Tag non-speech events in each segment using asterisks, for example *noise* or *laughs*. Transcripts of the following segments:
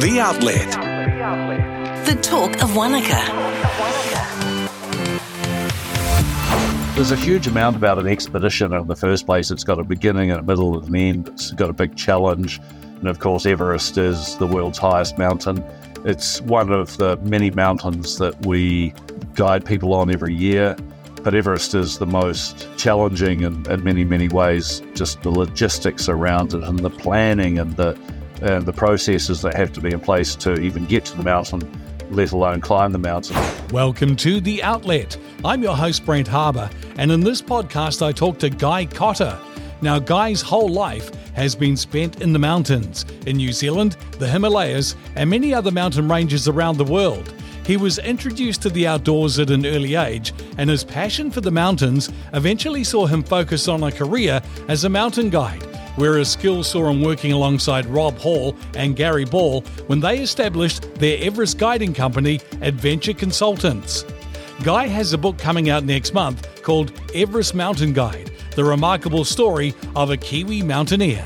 The Outlet. The talk of Wanaka. There's a huge amount about an expedition in the first place. It's got a beginning, and a middle, and an end. It's got a big challenge. And of course, Everest is the world's highest mountain. It's one of the many mountains that we guide people on every year. But Everest is the most challenging in, in many, many ways. Just the logistics around it and the planning and the and the processes that have to be in place to even get to the mountain, let alone climb the mountain. Welcome to The Outlet. I'm your host, Brent Harbour, and in this podcast, I talk to Guy Cotter. Now, Guy's whole life has been spent in the mountains, in New Zealand, the Himalayas, and many other mountain ranges around the world. He was introduced to the outdoors at an early age, and his passion for the mountains eventually saw him focus on a career as a mountain guide where his skills saw him working alongside Rob Hall and Gary Ball when they established their Everest guiding company, Adventure Consultants. Guy has a book coming out next month called Everest Mountain Guide The Remarkable Story of a Kiwi Mountaineer.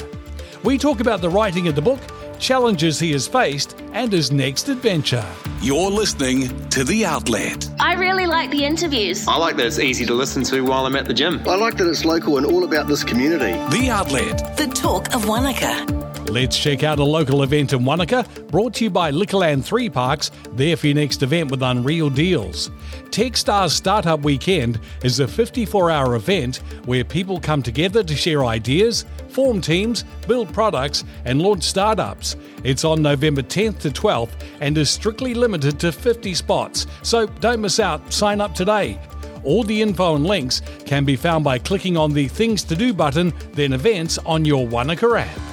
We talk about the writing of the book, challenges he has faced, and his next adventure. You're listening to The Outlet. I really like the interviews. I like that it's easy to listen to while I'm at the gym. I like that it's local and all about this community. The Outlet. The talk of Wanaka. Let's check out a local event in Wanaka, brought to you by Liquorland 3 Parks, there for your next event with unreal deals. Techstars Startup Weekend is a 54 hour event where people come together to share ideas, form teams, build products, and launch startups. It's on November 10th to 12th and is strictly limited to 50 spots, so don't miss out. Sign up today. All the info and links can be found by clicking on the Things to Do button, then Events on your Wanaka app.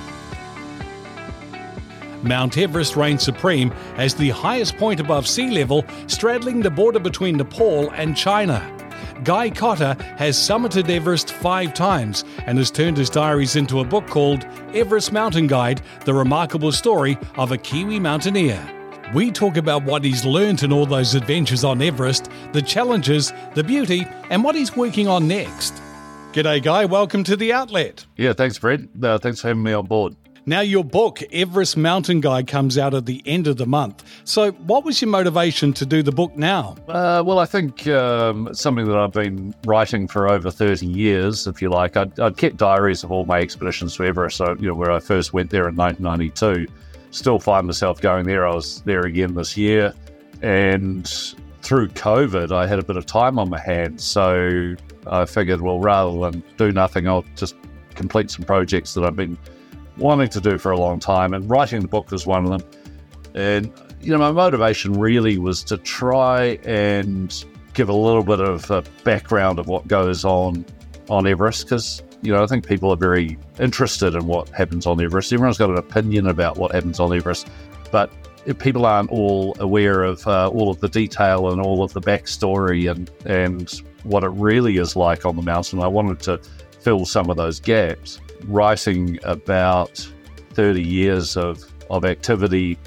Mount Everest reigns supreme as the highest point above sea level, straddling the border between Nepal and China. Guy Cotter has summited Everest five times and has turned his diaries into a book called Everest Mountain Guide The Remarkable Story of a Kiwi Mountaineer. We talk about what he's learned in all those adventures on Everest, the challenges, the beauty, and what he's working on next. G'day, Guy. Welcome to the outlet. Yeah, thanks, Fred. Uh, thanks for having me on board. Now, your book, Everest Mountain Guide, comes out at the end of the month. So, what was your motivation to do the book now? Uh, well, I think um, something that I've been writing for over 30 years, if you like. I'd, I'd kept diaries of all my expeditions to Everest, so, you know, where I first went there in 1992. Still find myself going there. I was there again this year. And through COVID, I had a bit of time on my hands. So I figured, well, rather than do nothing, I'll just complete some projects that I've been wanting to do for a long time, and writing the book was one of them. And, you know, my motivation really was to try and give a little bit of a background of what goes on on Everest because, you know, I think people are very interested in what happens on Everest. Everyone's got an opinion about what happens on Everest, but people aren't all aware of uh, all of the detail and all of the backstory and, and what it really is like on the mountain. I wanted to fill some of those gaps writing about 30 years of, of activity,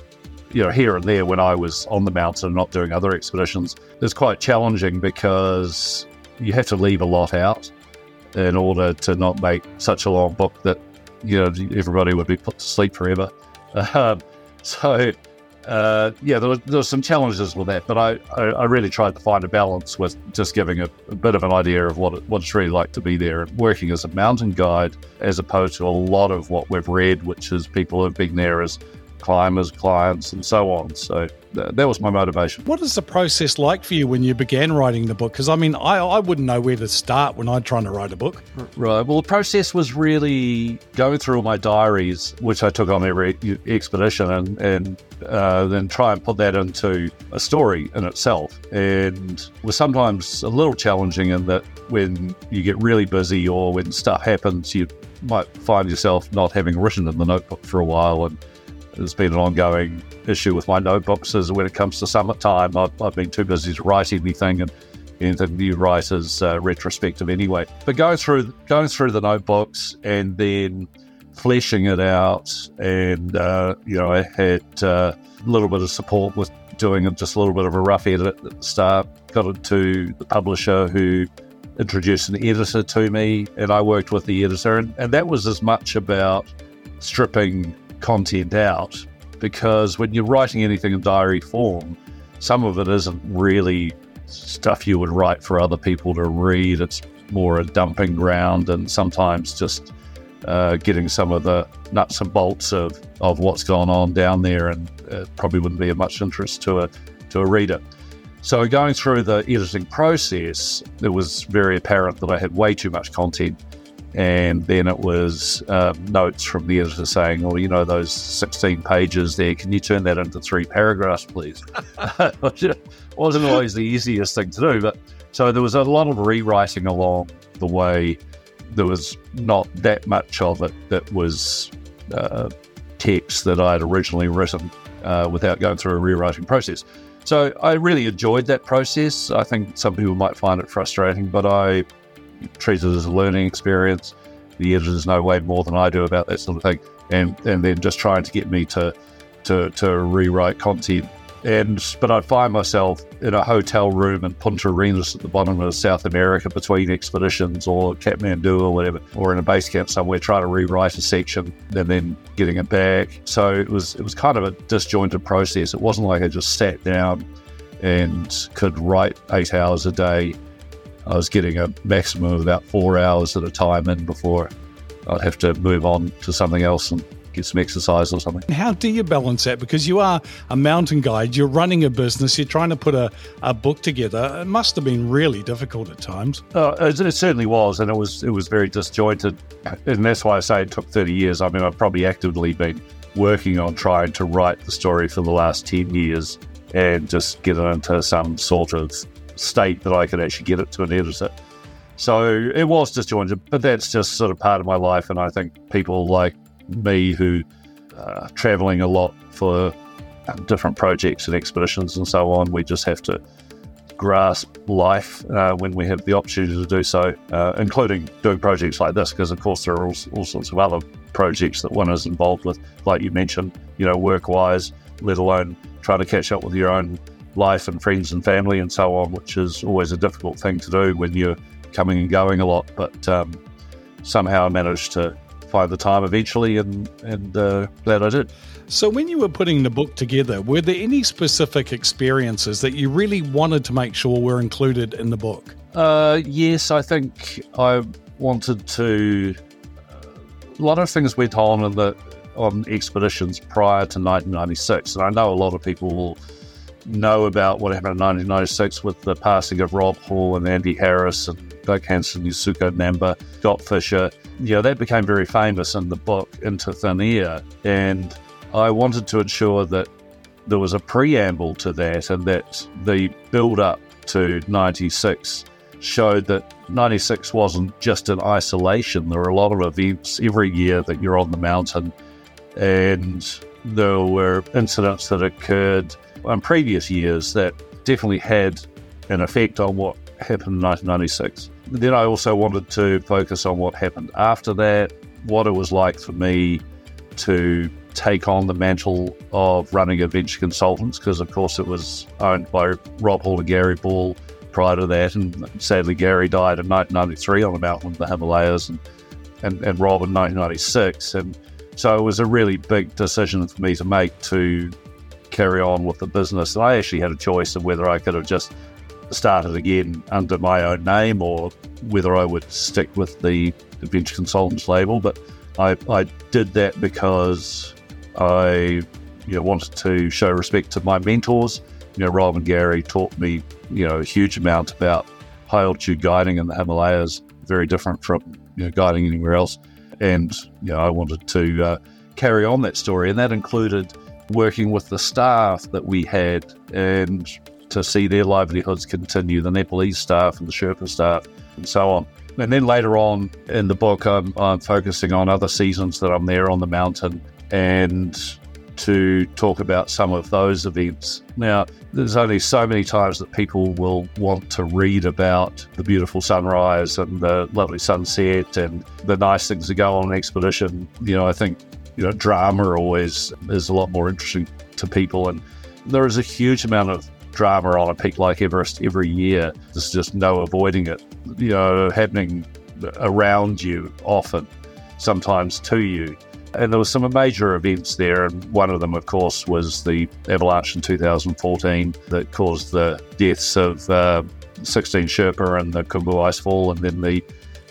you know, here and there when I was on the mountain, and not doing other expeditions, is quite challenging because you have to leave a lot out in order to not make such a long book that, you know, everybody would be put to sleep forever. *laughs* Um, so uh, yeah, there, there were some challenges with that, but I, I, I really tried to find a balance with just giving a, a, bit of an idea of what, it, what it's really like to be there and working as a mountain guide as opposed to a lot of what we've read, which is people who've been there as climbers, clients, and so on. So th- that was my motivation. What is the process like for you when you began writing the book? Because I mean, I, I wouldn't know where to start when I'm trying to write a book. Right. Well, the process was really going through all my diaries, which I took on every expedition, and, and uh, then try and put that into a story in itself. And was sometimes a little challenging in that when you get really busy or when stuff happens, you might find yourself not having written in the notebook for a while and there's been an ongoing issue with my notebooks is when it comes to summertime, I've, I've been too busy to write anything and anything new writers uh, retrospective anyway. But going through going through the notebooks and then fleshing it out, and uh, you know, I had uh, a little bit of support with doing just a little bit of a rough edit at the start. Got it to the publisher who introduced an editor to me, and I worked with the editor, and, and that was as much about stripping content out because when you're writing anything in diary form, some of it isn't really stuff you would write for other people to read. It's more a dumping ground and sometimes just uh, getting some of the nuts and bolts of, of what's gone on down there, and it probably wouldn't be of much interest to a to a reader. So going through the editing process, it was very apparent that I had way too much content. And then it was um, notes from the editor saying, "Well, you know those 16 pages there. Can you turn that into three paragraphs, please?" *laughs* wasn't always the easiest thing to do, but so there was a lot of rewriting along the way there was not that much of it that was uh, text that I had originally written uh, without going through a rewriting process. So I really enjoyed that process. I think some people might find it frustrating, but I treat it as a learning experience. The editors know way more than I do about that sort of thing, and and then just trying to get me to to to rewrite content and but I'd find myself in a hotel room in Punta Arenas at the bottom of South America between expeditions or Kathmandu or whatever, or in a base camp somewhere trying to rewrite a section and then getting it back. So it was it was kind of a disjointed process. It wasn't like I just sat down and could write eight hours a day. I was getting a maximum of about four hours at a time in before I'd have to move on to something else and get some exercise or something. How do you balance that? Because you are a mountain guide, you're running a business, you're trying to put a, a book together. It must have been really difficult at times. Uh, it, it, certainly was, and it was it was very disjointed, and that's why I say it took 30 years. I mean, I've probably actively been working on trying to write the story for the last 10 years and just get it into some sort of state that I could actually get it to an editor. So it was disjointed, but that's just sort of part of my life. And I think people like me who are traveling a lot for different projects and expeditions and so on. We just have to grasp life uh, when we have the opportunity to do so, uh, including doing projects like this, because of course there are all, all, sorts of other projects that one is involved with, like you mentioned, you know, work wise, let alone trying to catch up with your own life and friends and family and so on, which is always a difficult thing to do when you're coming and going a lot. But um, somehow I managed to find the time eventually, and and uh, glad I did. So, when you were putting the book together, were there any specific experiences that you really wanted to make sure were included in the book? Uh, yes, I think I wanted to. Uh, a lot of things went on in the on expeditions prior to 1996, and I know a lot of people will know about what happened in 1996 with the passing of Rob Hall and Andy Harris and Doug Hansen, Yasuko Namba, Scott Fisher. You know, that became very famous in the book Into Thin Air. And I wanted to ensure that there was a preamble to that and that the build up to 96 showed that 96 wasn't just in isolation. There were a lot of events every year that you're on the mountain, and there were incidents that occurred in previous years that definitely had an effect on what happened in 1996. Then I also wanted to focus on what happened after that, what it was like for me to take on the mantle of running Adventure Consultants, because of course it was owned by Rob Hall and Gary Ball prior to that. And sadly, Gary died in 1993 on a mountain in the Himalayas, and, and, and Rob in 1996. And so it was a really big decision for me to make to carry on with the business. And I actually had a choice of whether I could have just started again under my own name or whether I would stick with the Adventure Consultants label. But I, I did that because I you know, wanted to show respect to my mentors. You know, Rob and Gary taught me, you know, a huge amount about high altitude guiding in the Himalayas, very different from you know, guiding anywhere else. And you know, I wanted to uh, carry on that story, and that included working with the staff that we had and to see their livelihoods continue, the Nepalese staff and the Sherpa staff, and so on. And then later on in the book, I'm, I'm focusing on other seasons that I'm there on the mountain and to talk about some of those events. Now, there's only so many times that people will want to read about the beautiful sunrise and the lovely sunset and the nice things that go on an expedition. You know, I think you know drama always is a lot more interesting to people, and there is a huge amount of drama on a peak like Everest every year. There's just no avoiding it. You know, happening around you often, sometimes to you. And there were some major events there, and one of them, of course, was the avalanche in 2014 that caused the deaths of uh, 16 Sherpa and the Khumbu Icefall, and then the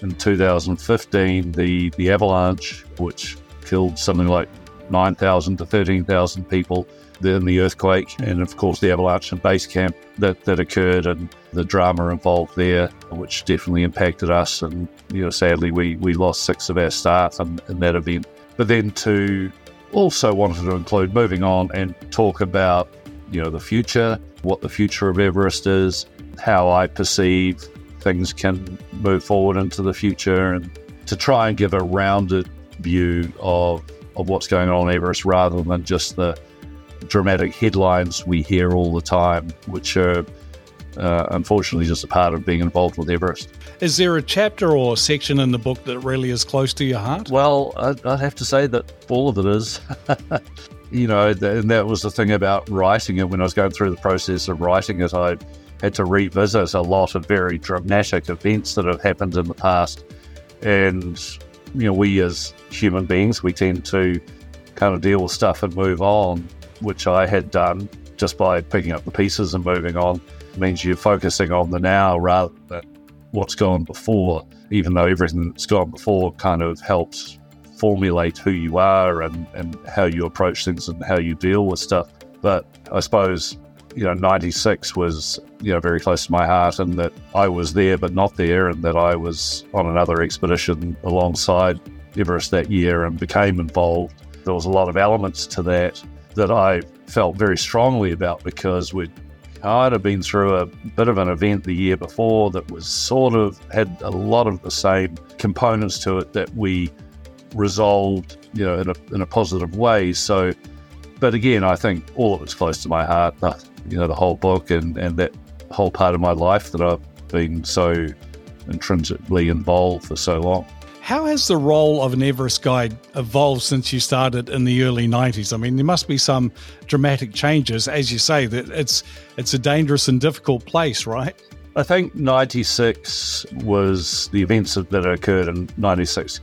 in 2015 the the avalanche, which killed something like 9,000 to 13,000 people. in the earthquake, and of course the avalanche and base camp that, that occurred, and the drama involved there, which definitely impacted us. And you know, sadly, we we lost six of our staff in, in that event. But then to also wanted to include moving on and talk about you know the future, what the future of Everest is, how I perceive things can move forward into the future, and to try and give a rounded view of of what's going on in Everest rather than just the dramatic headlines we hear all the time, which are uh, unfortunately just a part of being involved with Everest. Is there a chapter or section in the book that really is close to your heart? Well, I'd, I'd have to say that all of it is. *laughs* you know, and that was the thing about writing it. When I was going through the process of writing it, I had to revisit a lot of very dramatic events that have happened in the past. And, you know, we as human beings, we tend to kind of deal with stuff and move on, which I had done just by picking up the pieces and moving on. It means you're focusing on the now rather than what's gone before, even though everything that's gone before kind of helps formulate who you are and, and how you approach things and how you deal with stuff. But I suppose, you know, 96 was, you know, very close to my heart and that I was there but not there and that I was on another expedition alongside Everest that year and became involved. There was a lot of elements to that that I felt very strongly about because we'd kind of been through a bit of an event the year before that was sort of had a lot of the same components to it that we resolved, you know, in a, in a positive way. So, but again, I think all of it's close to my heart, *laughs* you know, the whole book and, and that whole part of my life that I've been so intrinsically involved for so long. How has the role of an Everest guide evolved since you started in the early 90s? I mean, there must be some dramatic changes. As you say, that it's it's a dangerous and difficult place, right? I think 96 was the events that occurred in 96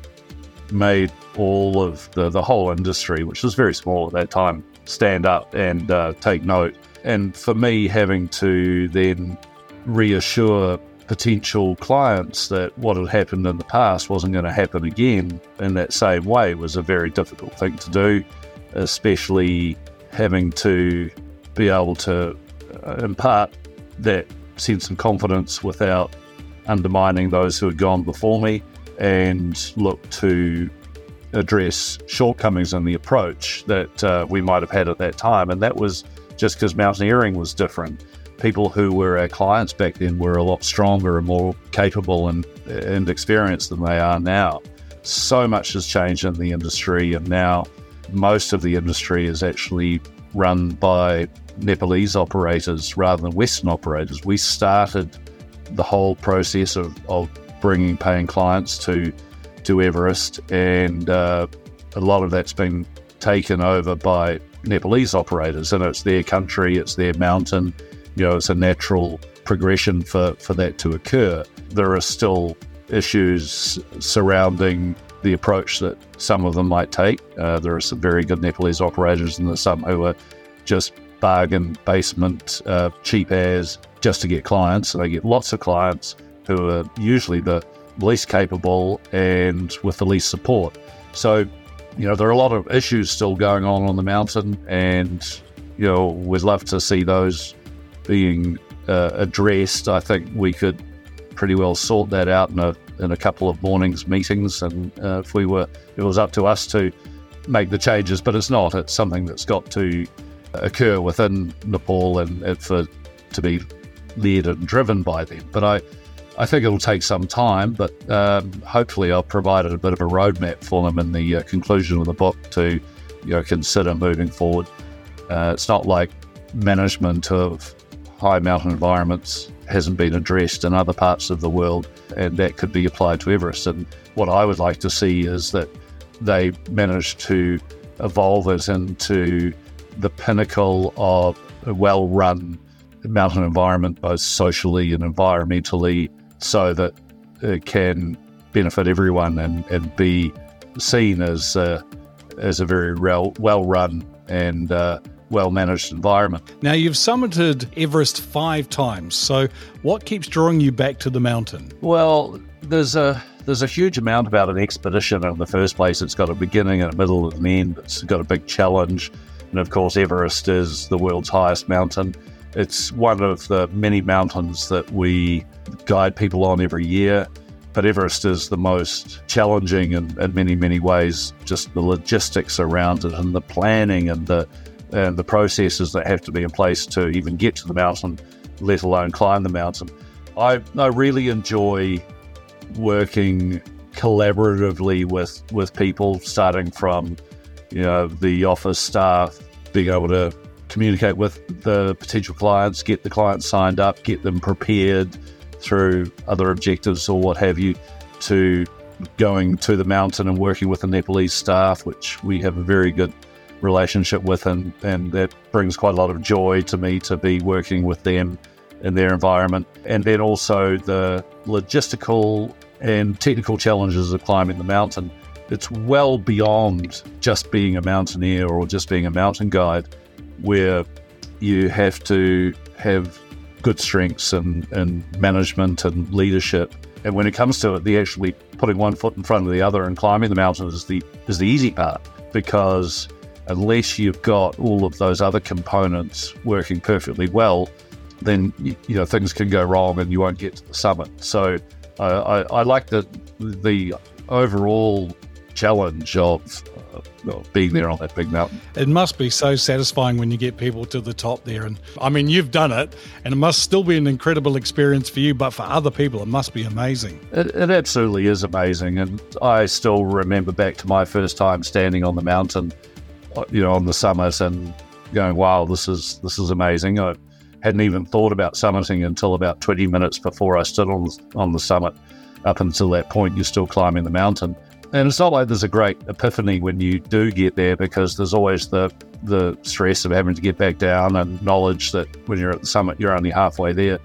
made all of the, the whole industry, which was very small at that time, stand up and uh, take note. And for me, having to then reassure potential clients that what had happened in the past wasn't going to happen again in that same way was a very difficult thing to do, especially having to be able to uh, impart that sense of confidence without undermining those who had gone before me and look to address shortcomings in the approach that uh, we might have had at that time. And that was just because mountaineering was different people who were our clients back then were a lot stronger and more capable and, and experienced than they are now. So much has changed in the industry, and now most of the industry is actually run by Nepalese operators rather than Western operators. We started the whole process of, of bringing paying clients to to Everest, and uh, a lot of that's been taken over by Nepalese operators, and it's their country, it's their mountain, you know, it's a natural progression for, for that to occur. There are still issues surrounding the approach that some of them might take. Uh, there are some very good Nepalese operators, and there's some who are just bargain basement, uh, cheap as just to get clients. And they get lots of clients who are usually the least capable and with the least support. So, you know, there are a lot of issues still going on on the mountain, and you know, we'd love to see those being uh, addressed, I think we could pretty well sort that out in a in a couple of mornings meetings, and uh, if we were, it was up to us to make the changes. But it's not. It's something that's got to occur within Nepal and, and for to be led and driven by them. But I, I think it'll take some time. But um, hopefully, I've provided a bit of a roadmap for them in the uh, conclusion of the book to, you know, consider moving forward. Uh, it's not like management of high mountain environments hasn't been addressed in other parts of the world, and that could be applied to Everest. And what I would like to see is that they manage to evolve it into the pinnacle of a well run mountain environment, both socially and environmentally, so that it can benefit everyone and, and be seen as a, as a very well well run and uh, well managed environment. Now, you've summited Everest five times. So, what keeps drawing you back to the mountain? Well, there's a there's a huge amount about an expedition in the first place. It's got a beginning and a middle and an end. It's got a big challenge. And of course, Everest is the world's highest mountain. It's one of the many mountains that we guide people on every year. But Everest is the most challenging in, in many, many ways. Just the logistics around it and the planning and the and the processes that have to be in place to even get to the mountain, let alone climb the mountain. I, I really enjoy working collaboratively with with people, starting from you know the office staff, being able to communicate with the potential clients, get the clients signed up, get them prepared through other objectives or what have you, to going to the mountain and working with the Nepalese staff, which we have a very good relationship with, and, and that brings quite a lot of joy to me to be working with them in their environment. And then also the logistical and technical challenges of climbing the mountain. It's well beyond just being a mountaineer or just being a mountain guide, where you have to have good strengths and, and management and leadership. And when it comes to it, the actually putting one foot in front of the other and climbing the mountain is the is the easy part because unless you've got all of those other components working perfectly well, then you know things can go wrong and you won't get to the summit. So uh, I, I, like the the overall challenge of uh, being there on that big mountain. It must be so satisfying when you get people to the top there. And I mean, you've done it, and it must still be an incredible experience for you, but for other people, it must be amazing. It, it absolutely is amazing. And I still remember back to my first time standing on the mountain, uh, you know, on the summit and going, wow, this is, this is amazing. I, hadn't even thought about summiting until about 20 minutes before I stood on, on the summit. Up until that point, you're still climbing the mountain. And it's not like there's a great epiphany when you do get there because there's always the, the stress of having to get back down and knowledge that when you're at the summit, you're only halfway there.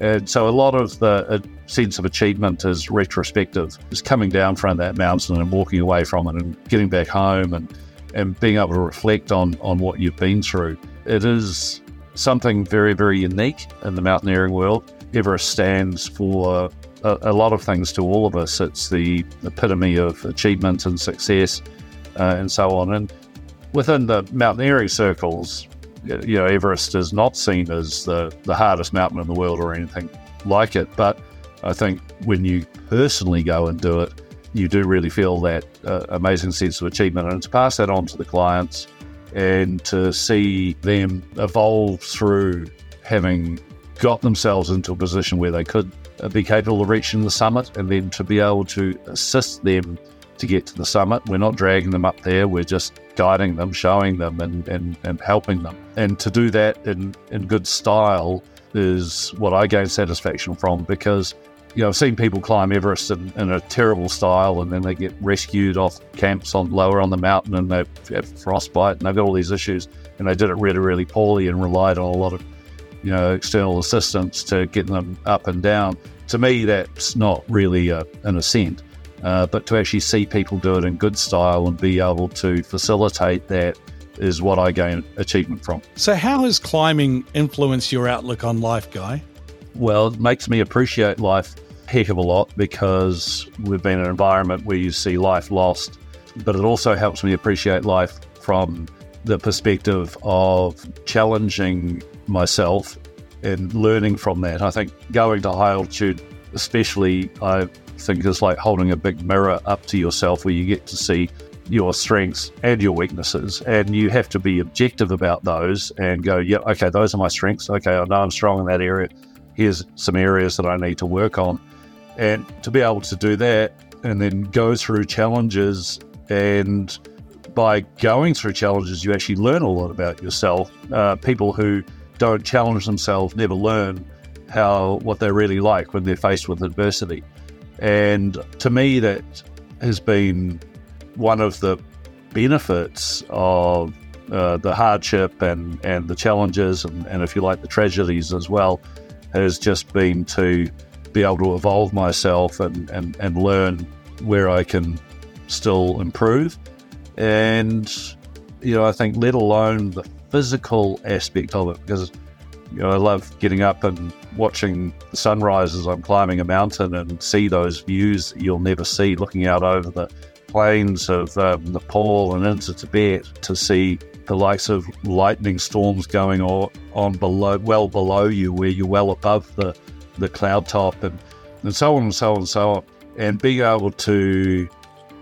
And so a lot of the uh, sense of achievement is retrospective. Is coming down from that mountain and walking away from it and getting back home and, and being able to reflect on, on what you've been through. It is something very, very unique in the mountaineering world. Everest stands for a, a lot of things to all of us. It's the epitome of achievement and success uh, and so on. And within the mountaineering circles, you know, Everest is not seen as the, the hardest mountain in the world or anything like it. But I think when you personally go and do it, you do really feel that uh, amazing sense of achievement. And to pass that on to the clients and to see them evolve through having got themselves into a position where they could be capable of reaching the summit and then to be able to assist them to get to the summit. We're not dragging them up there, we're just guiding them, showing them, and, and, and helping them. And to do that in, in good style is what I gain satisfaction from because you know, I've seen people climb Everest in, in, a terrible style, and then they get rescued off camps on lower on the mountain, and they have frostbite, and they've got all these issues, and they did it really, really poorly, and relied on a lot of, you know, external assistance to get them up and down. To me, that's not really a, an ascent, uh, but to actually see people do it in good style and be able to facilitate that is what I gain achievement from. So, how has climbing influenced your outlook on life, Guy? Well, it makes me appreciate life a heck of a lot because we've been in an environment where you see life lost, but it also helps me appreciate life from the perspective of challenging myself and learning from that. I think going to high altitude, especially, I think is like holding a big mirror up to yourself where you get to see your strengths and your weaknesses, and you have to be objective about those and go, yeah, okay, those are my strengths. Okay, I know I'm strong in that area here's some areas that I need to work on. And to be able to do that and then go through challenges and by going through challenges, you actually learn a lot about yourself. Uh, people who don't challenge themselves never learn how what they're really like when they're faced with adversity. And to me, that has been one of the benefits of uh, the hardship and, and the challenges, and, and if you like, the tragedies as well, has just been to be able to evolve myself and, and, and learn where I can still improve and you know, I think let alone the physical aspect of it, because you know, I love getting up and watching the sunrise as I'm climbing a mountain and see those views that you'll never see, looking out over the plains of um, Nepal and into Tibet to see the likes of lightning storms going on, on below, well below you, where you're well above the, the cloud top, and, and so on and so on and so on. And being able to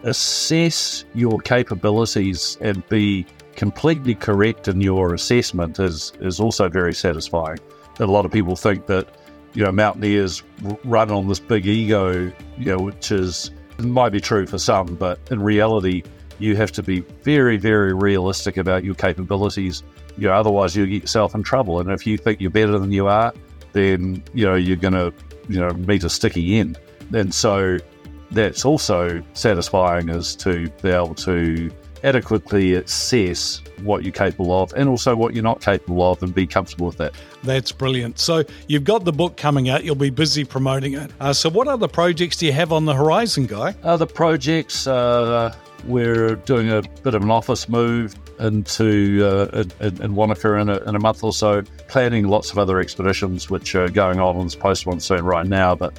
assess your capabilities and be completely correct in your assessment is, is also very satisfying. A lot of people think that, you know, mountaineers run on this big ego, you know, which is might be true for some, but in reality, you have to be very, very realistic about your capabilities. You know, otherwise you'll get yourself in trouble. And if you think you're better than you are, then you know you're going to you know meet a sticky end. And so that's also satisfying is to be able to adequately assess what you're capable of and also what you're not capable of and be comfortable with that. That's brilliant. So you've got the book coming out, you'll be busy promoting it. Uh, so, what other projects do you have on the horizon, Guy? Other projects, uh, we're doing a bit of an office move into uh, in, in Wanaka in a, in a month or so, planning lots of other expeditions which are going on in this post monsoon right now, but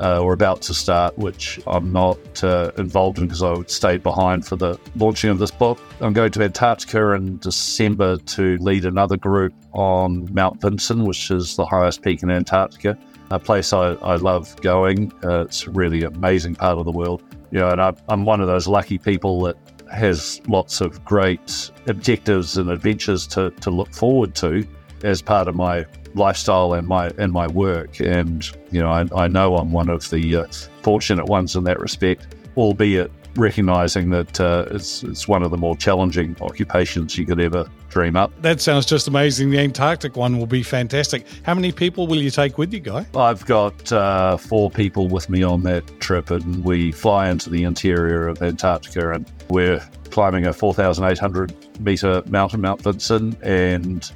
uh, or about to start, which I'm not uh, involved in because I stayed behind for the launching of this book. I'm going to Antarctica in December to lead another group on Mount Vinson, which is the highest peak in Antarctica, a place I, I love going. Uh, it's a really amazing part of the world. You know, and I, I'm one of those lucky people that has lots of great objectives and adventures to, to look forward to as part of my lifestyle and my and my work. And you know, I, I know I'm one of the uh, fortunate ones in that respect, albeit recognizing that uh, it's it's one of the more challenging occupations you could ever dream up. That sounds just amazing. The Antarctic one will be fantastic. How many people will you take with you, Guy? I've got uh, four people with me on that trip, and we fly into the interior of Antarctica, and we're climbing a 4,800 meter mountain, Mount Vinson, and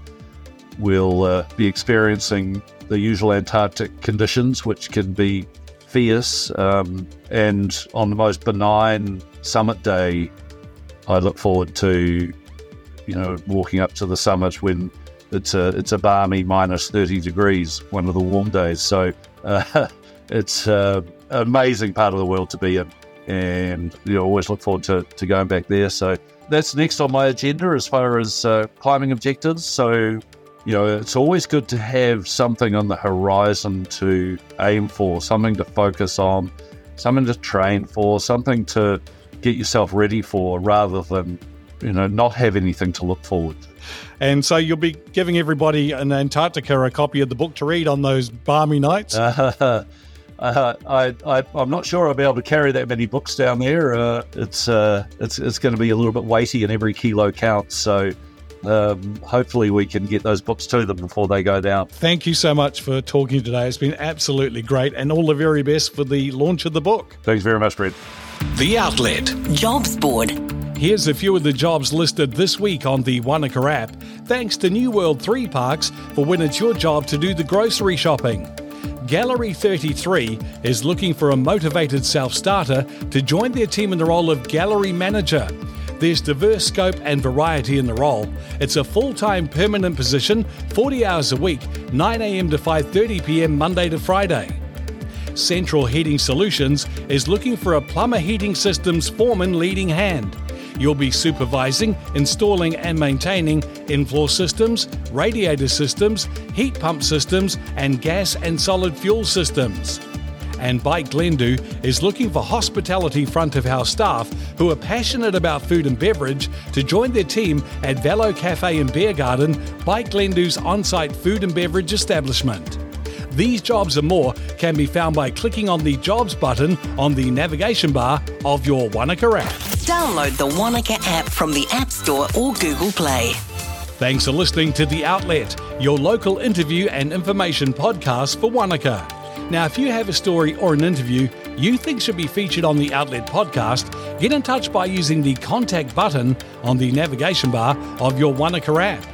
we'll uh, be experiencing the usual Antarctic conditions, which can be fierce. Um, and on the most benign summit day, I look forward to, you know, walking up to the summit when it's a it's a balmy minus thirty degrees, one of the warm days. So uh, *laughs* it's uh, an amazing part of the world to be in, and you know, always look forward to, to going back there. So that's next on my agenda as far as uh, climbing objectives. So you know, it's always good to have something on the horizon to aim for, something to focus on, something to train for, something to get yourself ready for rather than, you know, not have anything to look forward to. And so you'll be giving everybody in Antarctica a copy of the book to read on those balmy nights? Uh, *laughs* uh, I, I, am not sure I'll be able to carry that many books down there. Uh, it's, uh, it's, it's going to be a little bit weighty and every kilo counts. So, um, hopefully we can get those books to them before they go down. Thank you so much for talking today. It's been absolutely great, and all the very best for the launch of the book. Thanks very much, Brent. The Outlet. Jobs Board. Here's a few of the jobs listed this week on the Wanaka app, thanks to New World 3 Parks for when it's your job to do the grocery shopping. Gallery 33 is looking for a motivated self starter to join their team in the role of gallery manager. There's diverse scope and variety in the role. It's a full-time permanent position, 40 hours a week, 9am to 5.30pm Monday to Friday. Central Heating Solutions is looking for a plumber heating systems foreman leading hand. You'll be supervising, installing, and maintaining in floor systems, radiator systems, heat pump systems, and gas and solid fuel systems and Bike Glendhu is looking for hospitality front of house staff who are passionate about food and beverage to join their team at Velo Cafe and Beer Garden, Bike Glendhu's on site food and beverage establishment. These jobs and more can be found by clicking on the Jobs button on the navigation bar of your Wanaka app. Download the Wanaka app from the App Store or Google Play. Thanks for listening to The Outlet, your local interview and information podcast for Wanaka. Now, if you have a story or an interview you think should be featured on the Outlet podcast, get in touch by using the contact button on the navigation bar of your Wanaka app.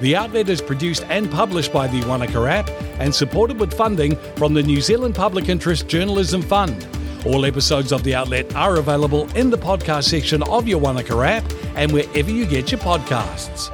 The Outlet is produced and published by the Wanaka app and supported with funding from the New Zealand Public Interest Journalism Fund. All episodes of The Outlet are available in the podcast section of your Wanaka app and wherever you get your podcasts.